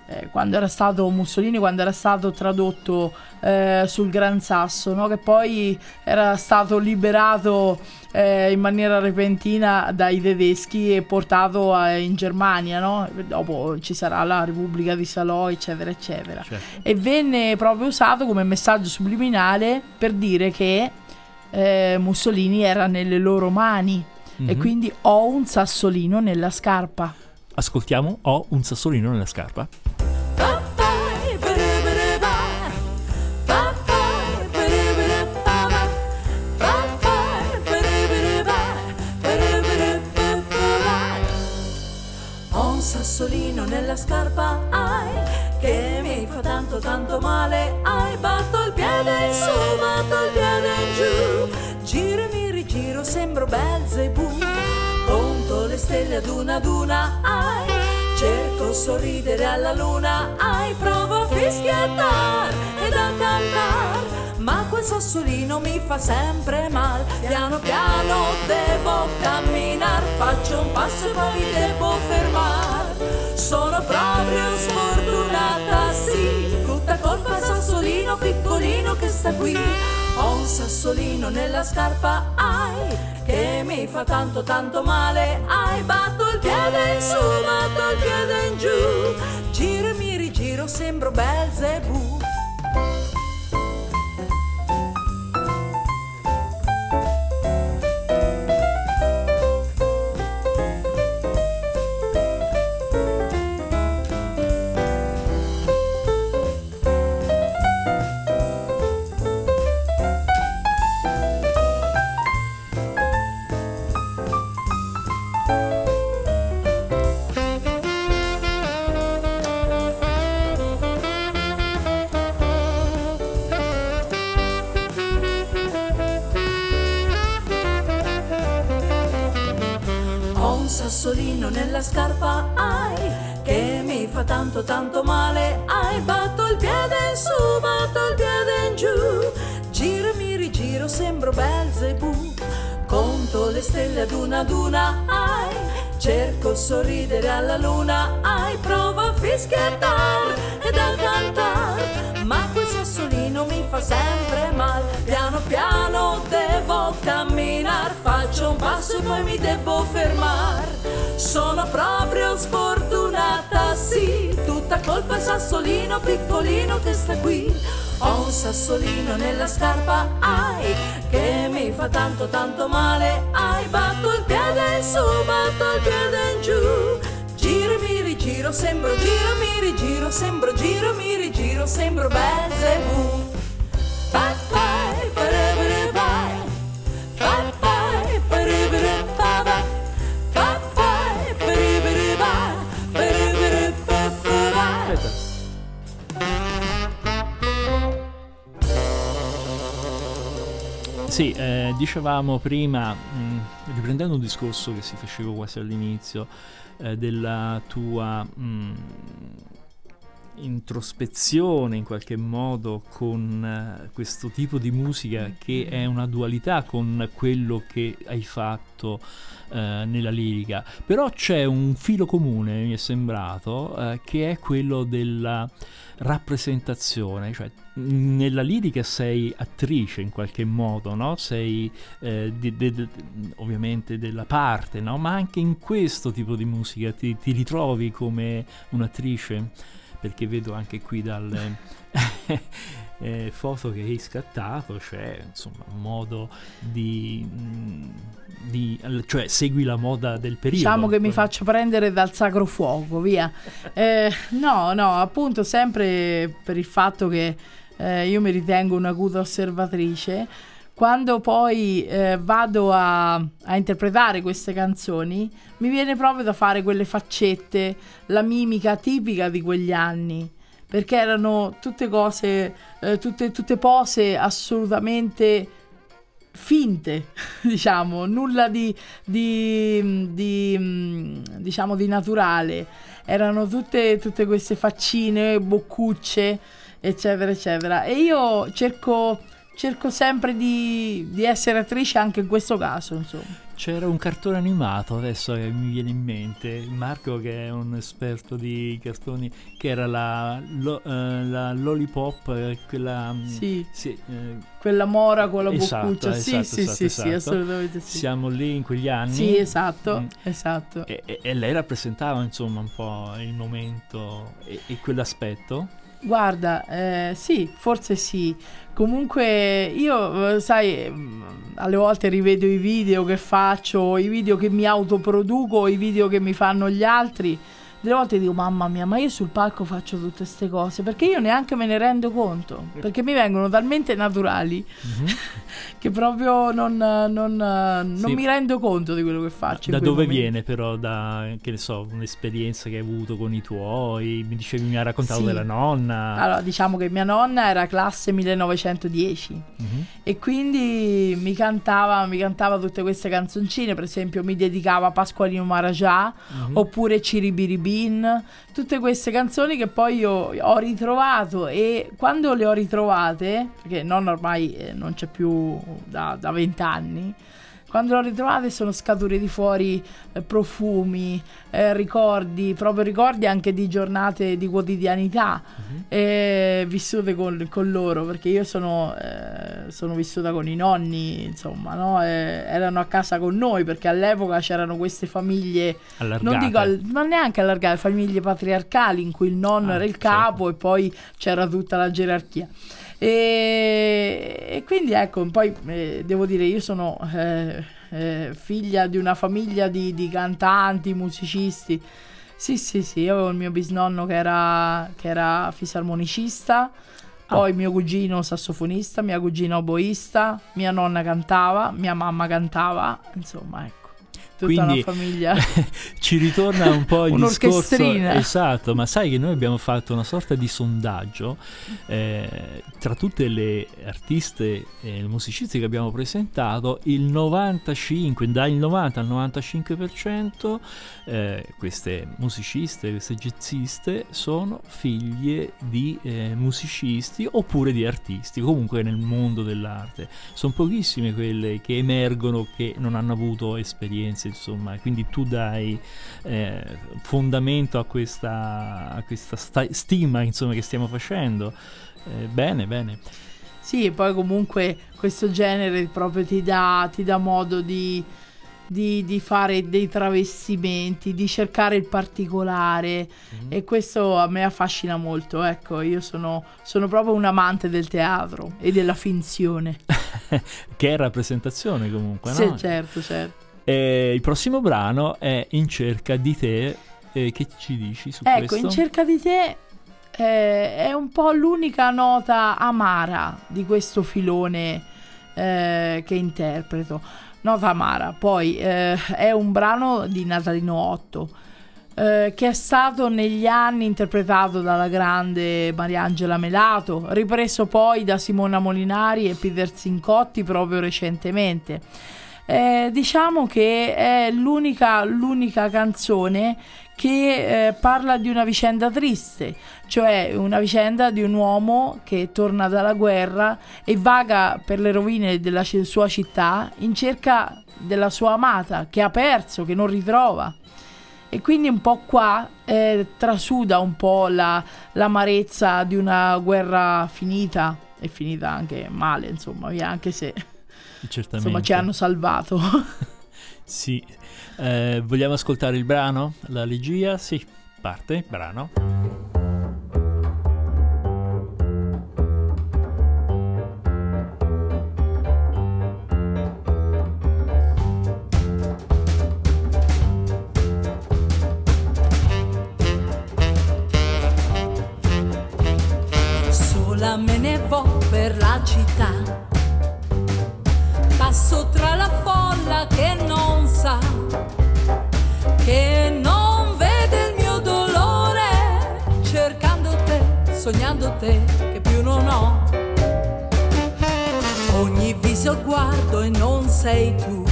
[SPEAKER 3] eh, quando era stato Mussolini quando era stato tradotto eh, sul Gran Sasso, no? che poi era stato liberato eh, in maniera repentina dai tedeschi e portato eh, in Germania, no? dopo ci sarà la Repubblica di Salò, eccetera, eccetera.
[SPEAKER 1] Certo.
[SPEAKER 3] E venne proprio usato come messaggio subliminale per dire che eh, Mussolini era nelle loro mani e
[SPEAKER 1] Mhm.
[SPEAKER 3] quindi ho un sassolino nella scarpa.
[SPEAKER 1] Ascoltiamo, ho un sassolino nella scarpa.
[SPEAKER 4] Ho un sassolino nella scarpa, ai, che mi fa tanto tanto male, ai, batto stelle ad una ad una, ai, cerco sorridere alla luna, ai, provo a fischiettar ed a cantar, ma quel sassolino mi fa sempre mal, piano piano devo camminar, faccio un passo e poi mi devo fermar, sono proprio tutta colpa sassolino piccolino che sta qui, ho un sassolino nella scarpa, ai, che mi fa tanto tanto male, ai, batto il piede in su, batto il piede in giù, giro e mi rigiro, sembro Belzebù. Stelle ad una ad una ai. Cerco sorridere alla luna ai. Prova a fischiettare ed a cantare ma quel sassolino mi fa sempre mal. Piano piano devo camminare faccio un passo e poi mi devo fermare sono proprio sfortunata sì. Tutta colpa sassolino piccolino che sta qui. Ho un sassolino nella scarpa ai che fa tanto tanto male. Ai batto il piede in su batto il piede in giù. Giro e mi rigiro sembro giro mi rigiro sembro giro mi rigiro sembro Belzebù
[SPEAKER 1] Sì, eh, dicevamo prima, mh, riprendendo un discorso che si faceva quasi all'inizio, eh, della tua mh, introspezione in qualche modo con eh, questo tipo di musica che è una dualità con quello che hai fatto eh, nella lirica. Però c'è un filo comune, mi è sembrato, eh, che è quello della rappresentazione, cioè nella lirica sei attrice in qualche modo, no? sei eh, di- de- de- ovviamente della parte, no? ma anche in questo tipo di musica ti, ti ritrovi come un'attrice, perché vedo anche qui dalle eh, foto che hai scattato, c'è insomma un modo di... mh, di- cioè segui la moda del periodo.
[SPEAKER 3] Diciamo che mi faccio prendere dal sacro fuoco, via. Eh, no, no, appunto sempre per il fatto che eh, io mi ritengo un'acuta osservatrice, quando poi eh, vado a, a interpretare queste canzoni, mi viene proprio da fare quelle faccette, la mimica tipica di quegli anni. Perché erano tutte cose, eh, tutte, tutte pose assolutamente finte, diciamo, nulla di, di, di, mm, diciamo di naturale. Erano tutte, tutte queste faccine, boccucce, eccetera, eccetera. E io cerco, cerco sempre di, di essere attrice anche in questo caso, insomma.
[SPEAKER 1] C'era un cartone animato adesso che mi viene in mente, Marco che è un esperto di cartoni, che era la, lo- eh, la Lollipop, eh, quella... mm,
[SPEAKER 3] Sì.
[SPEAKER 1] sì, eh,
[SPEAKER 3] Quella mora con la
[SPEAKER 1] Esatto,
[SPEAKER 3] boccuccia. sì,
[SPEAKER 1] esatto,
[SPEAKER 3] sì,
[SPEAKER 1] esatto,
[SPEAKER 3] sì, sì,
[SPEAKER 1] esatto.
[SPEAKER 3] assolutamente sì.
[SPEAKER 1] siamo lì in quegli anni.
[SPEAKER 3] Sì, esatto,
[SPEAKER 1] Mm.
[SPEAKER 3] esatto.
[SPEAKER 1] E, e- e lei rappresentava insomma un po' il momento e, e quell'aspetto.
[SPEAKER 3] Guarda, eh, sì, forse sì. Comunque io, eh, sai, mm, alle volte rivedo i video che faccio, i video che mi autoproduco, i video che mi fanno gli altri. Delle volte dico, mamma mia, ma io sul palco faccio tutte queste cose perché io neanche me ne rendo conto, perché mi vengono talmente naturali che proprio non, non- non
[SPEAKER 1] Sì.
[SPEAKER 3] mi rendo conto di quello che faccio.
[SPEAKER 1] Da dove
[SPEAKER 3] momenti.
[SPEAKER 1] viene però? Da, che ne so, un'esperienza che hai avuto con i tuoi? Mi dicevi, mi ha raccontato
[SPEAKER 3] Sì.
[SPEAKER 1] della nonna.
[SPEAKER 3] Allora, diciamo che mia nonna era classe 1910
[SPEAKER 1] Mhm.
[SPEAKER 3] e quindi mi cantava, mi cantava tutte queste canzoncine, per esempio mi dedicava Pasqualino Marajà
[SPEAKER 1] Mhm.
[SPEAKER 3] oppure Ciribiribin, tutte queste canzoni che poi io ho ritrovato e quando le ho ritrovate, perché nonna ormai eh, non c'è più da vent'anni, quando le ho ritrovate sono scaturiti fuori eh, profumi, eh, ricordi, proprio ricordi anche di giornate di quotidianità eh, vissute con, con loro, perché io sono, eh, sono vissuta con i nonni, insomma, no? Eh, erano a casa con noi perché all'epoca c'erano queste famiglie,
[SPEAKER 1] Allargate.
[SPEAKER 3] non dico al- ma neanche allargate, famiglie patriarcali in cui il nonno
[SPEAKER 1] Ah,
[SPEAKER 3] era il
[SPEAKER 1] certo.
[SPEAKER 3] capo e poi c'era tutta la gerarchia. E, e quindi ecco, poi eh, devo dire, io sono eh, eh, figlia di una famiglia di, di cantanti, musicisti. Sì, sì, sì, io avevo il mio bisnonno che era, che era fisarmonicista, poi mio cugino sassofonista, mia cugina oboista, mia nonna cantava, mia mamma cantava, insomma, ecco. Tutta
[SPEAKER 1] Quindi
[SPEAKER 3] famiglia.
[SPEAKER 1] ci ritorna un po' il discorso esatto, ma sai che noi abbiamo fatto una sorta di sondaggio eh, tra tutte le artiste e le musicisti che abbiamo presentato, il 95, dal 90 al 95% eh, queste musiciste, queste jazziste sono figlie di eh, musicisti oppure di artisti, comunque nel mondo dell'arte. Sono pochissime quelle che emergono che non hanno avuto esperienze, insomma, quindi tu dai eh, fondamento a questa, a questa sta- stima insomma, che stiamo facendo. Eh, bene, bene.
[SPEAKER 3] Sì, e poi comunque questo genere proprio ti dà, ti dà modo di, di- di fare dei travestimenti, di cercare il particolare e questo a me affascina molto. Ecco, io sono, sono proprio un amante del teatro e della finzione.
[SPEAKER 1] che è rappresentazione comunque, no?
[SPEAKER 3] Sì, certo, certo.
[SPEAKER 1] E il prossimo brano è In cerca di te. Eh, che ci dici su
[SPEAKER 3] Ecco,
[SPEAKER 1] questo?
[SPEAKER 3] in cerca di te eh, è un po' l'unica nota amara di questo filone eh, che interpreto. Nota amara, poi eh, è un brano di Natalino 8 eh, che è stato negli anni interpretato dalla grande Mariangela Melato, ripreso poi da Simona Molinari e Peter Zincotti proprio recentemente. Eh, diciamo che è l'unica, l'unica canzone che eh, parla di una vicenda triste, cioè una vicenda di un uomo che torna dalla guerra e vaga per le rovine della ci- sua città in cerca della sua amata che ha perso, che non ritrova. E quindi un po' qua eh, trasuda un po' la, l'amarezza di una guerra finita e finita anche male, insomma, via, anche se
[SPEAKER 1] Certamente.
[SPEAKER 3] insomma ci hanno salvato.
[SPEAKER 1] Sì. Eh, vogliamo ascoltare il brano? La regia? Sì. Parte, brano.
[SPEAKER 4] Sola me ne vo per la città. Sognando te, che più non ho. Ogni viso guardo e non sei tu.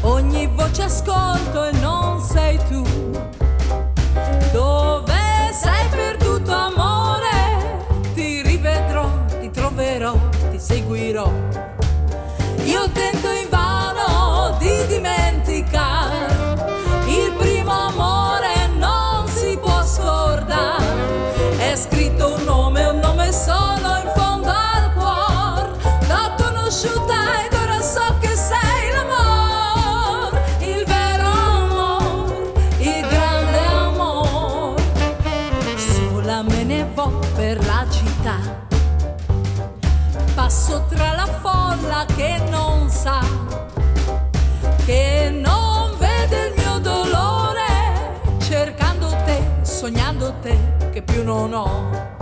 [SPEAKER 4] Ogni voce ascolto e non Passo tra la folla che non sa, che non vede il mio dolore, cercando te, sognando te, che più non ho.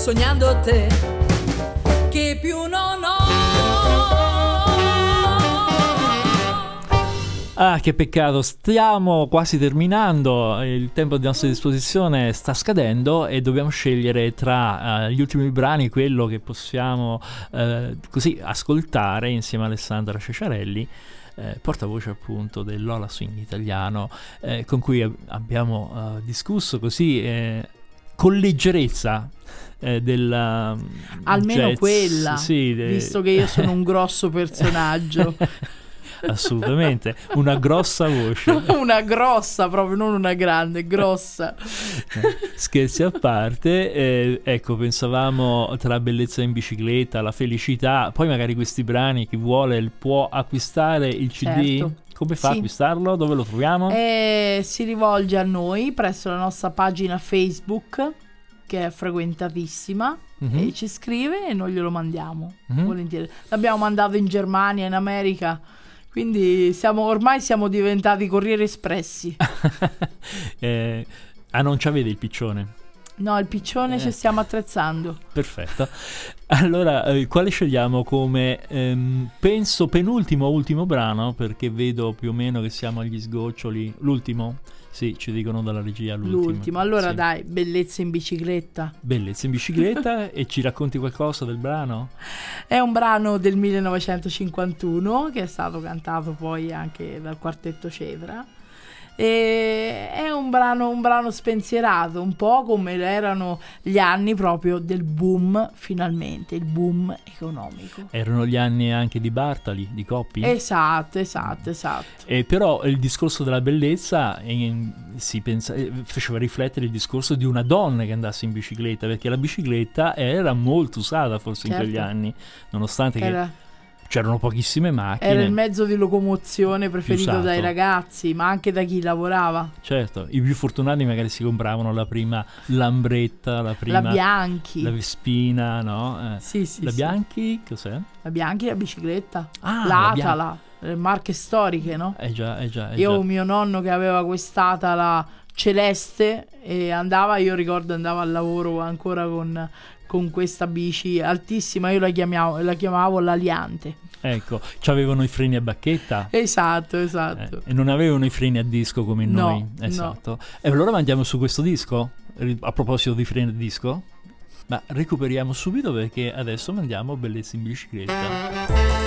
[SPEAKER 4] Sognando te, che più non ho.
[SPEAKER 1] Ah, che peccato, stiamo quasi terminando, il tempo a nostra disposizione sta scadendo e dobbiamo scegliere tra uh, gli ultimi brani quello che possiamo uh, così ascoltare insieme a Alessandra Ceciarelli. Eh, portavoce appunto del Lola Swing italiano eh, con cui ab- abbiamo uh, discusso così eh, con leggerezza eh, della
[SPEAKER 3] almeno
[SPEAKER 1] jazz,
[SPEAKER 3] quella
[SPEAKER 1] sì, de-
[SPEAKER 3] visto che io sono un grosso personaggio.
[SPEAKER 1] Assolutamente. Una grossa voce.
[SPEAKER 3] Una grossa proprio non una grande grossa.
[SPEAKER 1] Scherzi a parte eh, ecco pensavamo tra bellezza in bicicletta la felicità poi magari questi brani chi vuole può acquistare il cd
[SPEAKER 3] Certo.
[SPEAKER 1] come fa
[SPEAKER 3] Sì.
[SPEAKER 1] a acquistarlo? Dove lo troviamo?
[SPEAKER 3] E si rivolge a noi presso la nostra pagina Facebook che è frequentatissima
[SPEAKER 1] Mhm.
[SPEAKER 3] e ci scrive e noi glielo mandiamo
[SPEAKER 1] Mhm.
[SPEAKER 3] volentieri l'abbiamo mandato in Germania in America quindi siamo, ormai siamo diventati corrieri espressi
[SPEAKER 1] Eh, ah non c'avete il piccione
[SPEAKER 3] no il piccione
[SPEAKER 1] Eh.
[SPEAKER 3] ci stiamo attrezzando
[SPEAKER 1] Perfetto. Allora, eh, quale scegliamo come ehm, penso penultimo ultimo brano? Perché vedo più o meno che siamo agli sgoccioli. L'ultimo? Sì, ci dicono dalla regia l'ultimo.
[SPEAKER 3] l'ultimo allora
[SPEAKER 1] Sì.
[SPEAKER 3] dai bellezza in bicicletta
[SPEAKER 1] Bellezza in bicicletta e ci racconti qualcosa del brano?
[SPEAKER 3] È un brano del 1951 che è stato cantato poi anche dal quartetto Cedra. E è un brano, un brano spensierato, un po' come erano gli anni proprio del boom, finalmente, il boom economico.
[SPEAKER 1] Erano gli anni anche di Bartali, di Coppi?
[SPEAKER 3] Esatto, esatto, esatto.
[SPEAKER 1] E però il discorso della bellezza eh, si pensa- eh, faceva riflettere il discorso di una donna che andasse in bicicletta, perché la bicicletta era molto usata forse in
[SPEAKER 3] Certo.
[SPEAKER 1] quegli anni, nonostante che
[SPEAKER 3] Era,
[SPEAKER 1] c'erano pochissime macchine.
[SPEAKER 3] era il mezzo di locomozione preferito
[SPEAKER 1] usato.
[SPEAKER 3] dai ragazzi, ma anche da chi lavorava.
[SPEAKER 1] Certo, i più fortunati magari si compravano la prima Lambretta, la prima
[SPEAKER 3] la Bianchi.
[SPEAKER 1] la Vespina, no? Eh,
[SPEAKER 3] Sì, sì,
[SPEAKER 1] la
[SPEAKER 3] sì.
[SPEAKER 1] Bianchi, cos'è?
[SPEAKER 3] La Bianchi, la bicicletta.
[SPEAKER 1] Ah, la
[SPEAKER 3] L'Atala, le marche storiche, no?
[SPEAKER 1] Eh già, eh già, eh
[SPEAKER 3] Io ho
[SPEAKER 1] già.
[SPEAKER 3] mio nonno che aveva quest'Atala celeste e andava, io ricordo andava al lavoro ancora con, con questa bici altissima, io la, chiamavo, la chiamavo l'Aliante.
[SPEAKER 1] Ecco, c'avevano i freni a bacchetta.
[SPEAKER 3] Esatto,
[SPEAKER 1] eh,
[SPEAKER 3] esatto.
[SPEAKER 1] e non avevano i freni a disco come
[SPEAKER 3] No,
[SPEAKER 1] noi.
[SPEAKER 3] no.
[SPEAKER 1] Esatto. E allora andiamo su questo disco? A proposito di freni a disco? Ma recuperiamo subito perché adesso mandiamo Bellezza in bicicletta.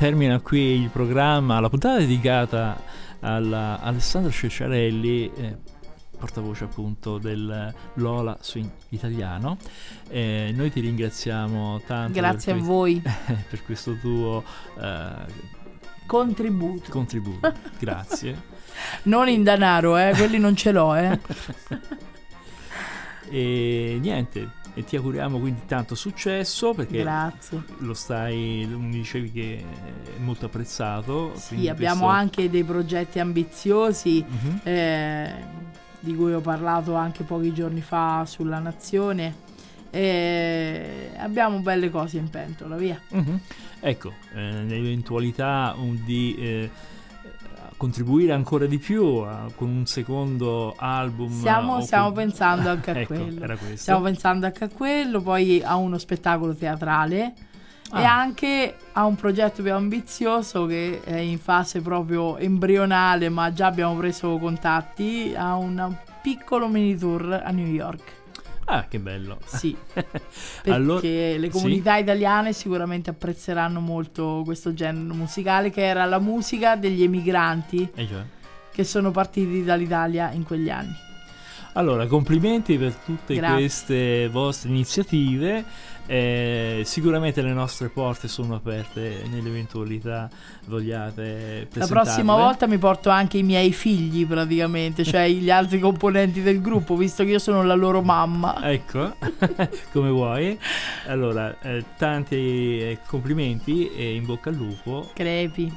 [SPEAKER 1] Termina qui il programma, la puntata dedicata alla Alessandro Cecciarelli, eh, portavoce appunto del Lola Swing italiano. Eh, noi ti ringraziamo tanto.
[SPEAKER 3] Grazie a
[SPEAKER 1] per,
[SPEAKER 3] voi.
[SPEAKER 1] per questo tuo eh,
[SPEAKER 3] contributo.
[SPEAKER 1] contributo. Grazie.
[SPEAKER 3] non in denaro, eh, quelli non ce l'ho, eh.
[SPEAKER 1] e niente, e ti auguriamo quindi tanto successo perché
[SPEAKER 3] Grazie.
[SPEAKER 1] lo stai, mi dicevi che è molto apprezzato.
[SPEAKER 3] Sì, abbiamo questo... anche dei progetti ambiziosi uh-huh. eh, di cui ho parlato anche pochi giorni fa sulla Nazione. E abbiamo belle cose in pentola, via.
[SPEAKER 1] Uh-huh. Ecco, eh, nell'eventualità di eh, contribuire ancora di più a, con un secondo album.
[SPEAKER 3] Stiamo, stiamo con... pensando anche a ecco, quello. Stiamo pensando anche a quello, poi a uno spettacolo teatrale. Ah. E anche a un progetto più ambizioso che è in fase proprio embrionale, ma già abbiamo preso contatti a un piccolo mini tour a New York.
[SPEAKER 1] Ah, che bello.
[SPEAKER 3] Sì, perché allora, le comunità sì? italiane sicuramente apprezzeranno molto questo genere musicale che era la musica degli emigranti
[SPEAKER 1] eh cioè.
[SPEAKER 3] che sono partiti dall'Italia in quegli anni.
[SPEAKER 1] Allora, complimenti per tutte Grazie. queste vostre iniziative. Eh, sicuramente le nostre porte sono aperte nell'eventualità vogliate
[SPEAKER 3] La prossima volta mi porto anche i miei figli praticamente, cioè gli altri componenti del gruppo, visto che io sono la loro mamma.
[SPEAKER 1] Ecco, come vuoi. Allora, eh, tanti eh, complimenti e in bocca al lupo.
[SPEAKER 3] Crepi.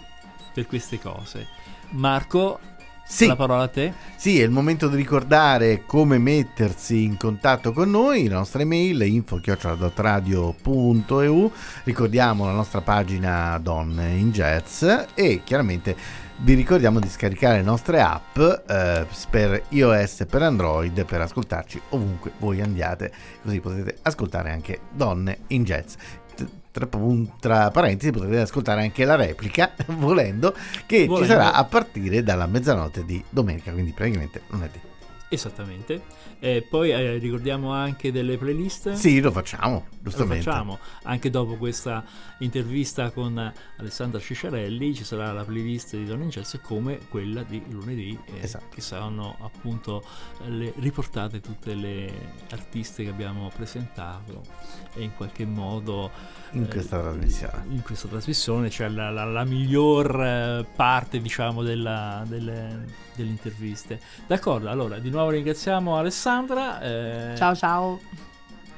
[SPEAKER 1] Per queste cose. Marco,
[SPEAKER 2] sì.
[SPEAKER 1] La parola a te?
[SPEAKER 2] Sì, è il momento di ricordare come mettersi in contatto con noi, la nostra email info-radio.eu, ricordiamo la nostra pagina Donne in Jazz e chiaramente vi ricordiamo di scaricare le nostre app eh, per iOS e per Android per ascoltarci ovunque voi andiate, così potete ascoltare anche Donne in Jazz tra, tra, parentesi potete ascoltare anche la replica volendo che volendo. ci sarà a partire dalla mezzanotte di domenica quindi praticamente lunedì
[SPEAKER 1] esattamente e poi eh, ricordiamo anche delle playlist
[SPEAKER 2] sì lo facciamo giustamente
[SPEAKER 1] lo facciamo anche dopo questa intervista con Alessandra Cicciarelli ci sarà la playlist di Don Incelso come quella di lunedì eh, esatto. che saranno appunto le, riportate tutte le artiste che abbiamo presentato e in qualche modo
[SPEAKER 2] in questa trasmissione.
[SPEAKER 1] In questa trasmissione, cioè la, la, la miglior eh, parte, diciamo, della, delle, delle, interviste. D'accordo, allora di nuovo ringraziamo Alessandra. Sandra.
[SPEAKER 3] Eh, ciao ciao.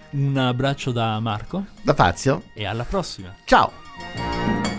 [SPEAKER 1] Un abbraccio da Marco.
[SPEAKER 2] Da Fazio.
[SPEAKER 1] E alla prossima.
[SPEAKER 2] Ciao.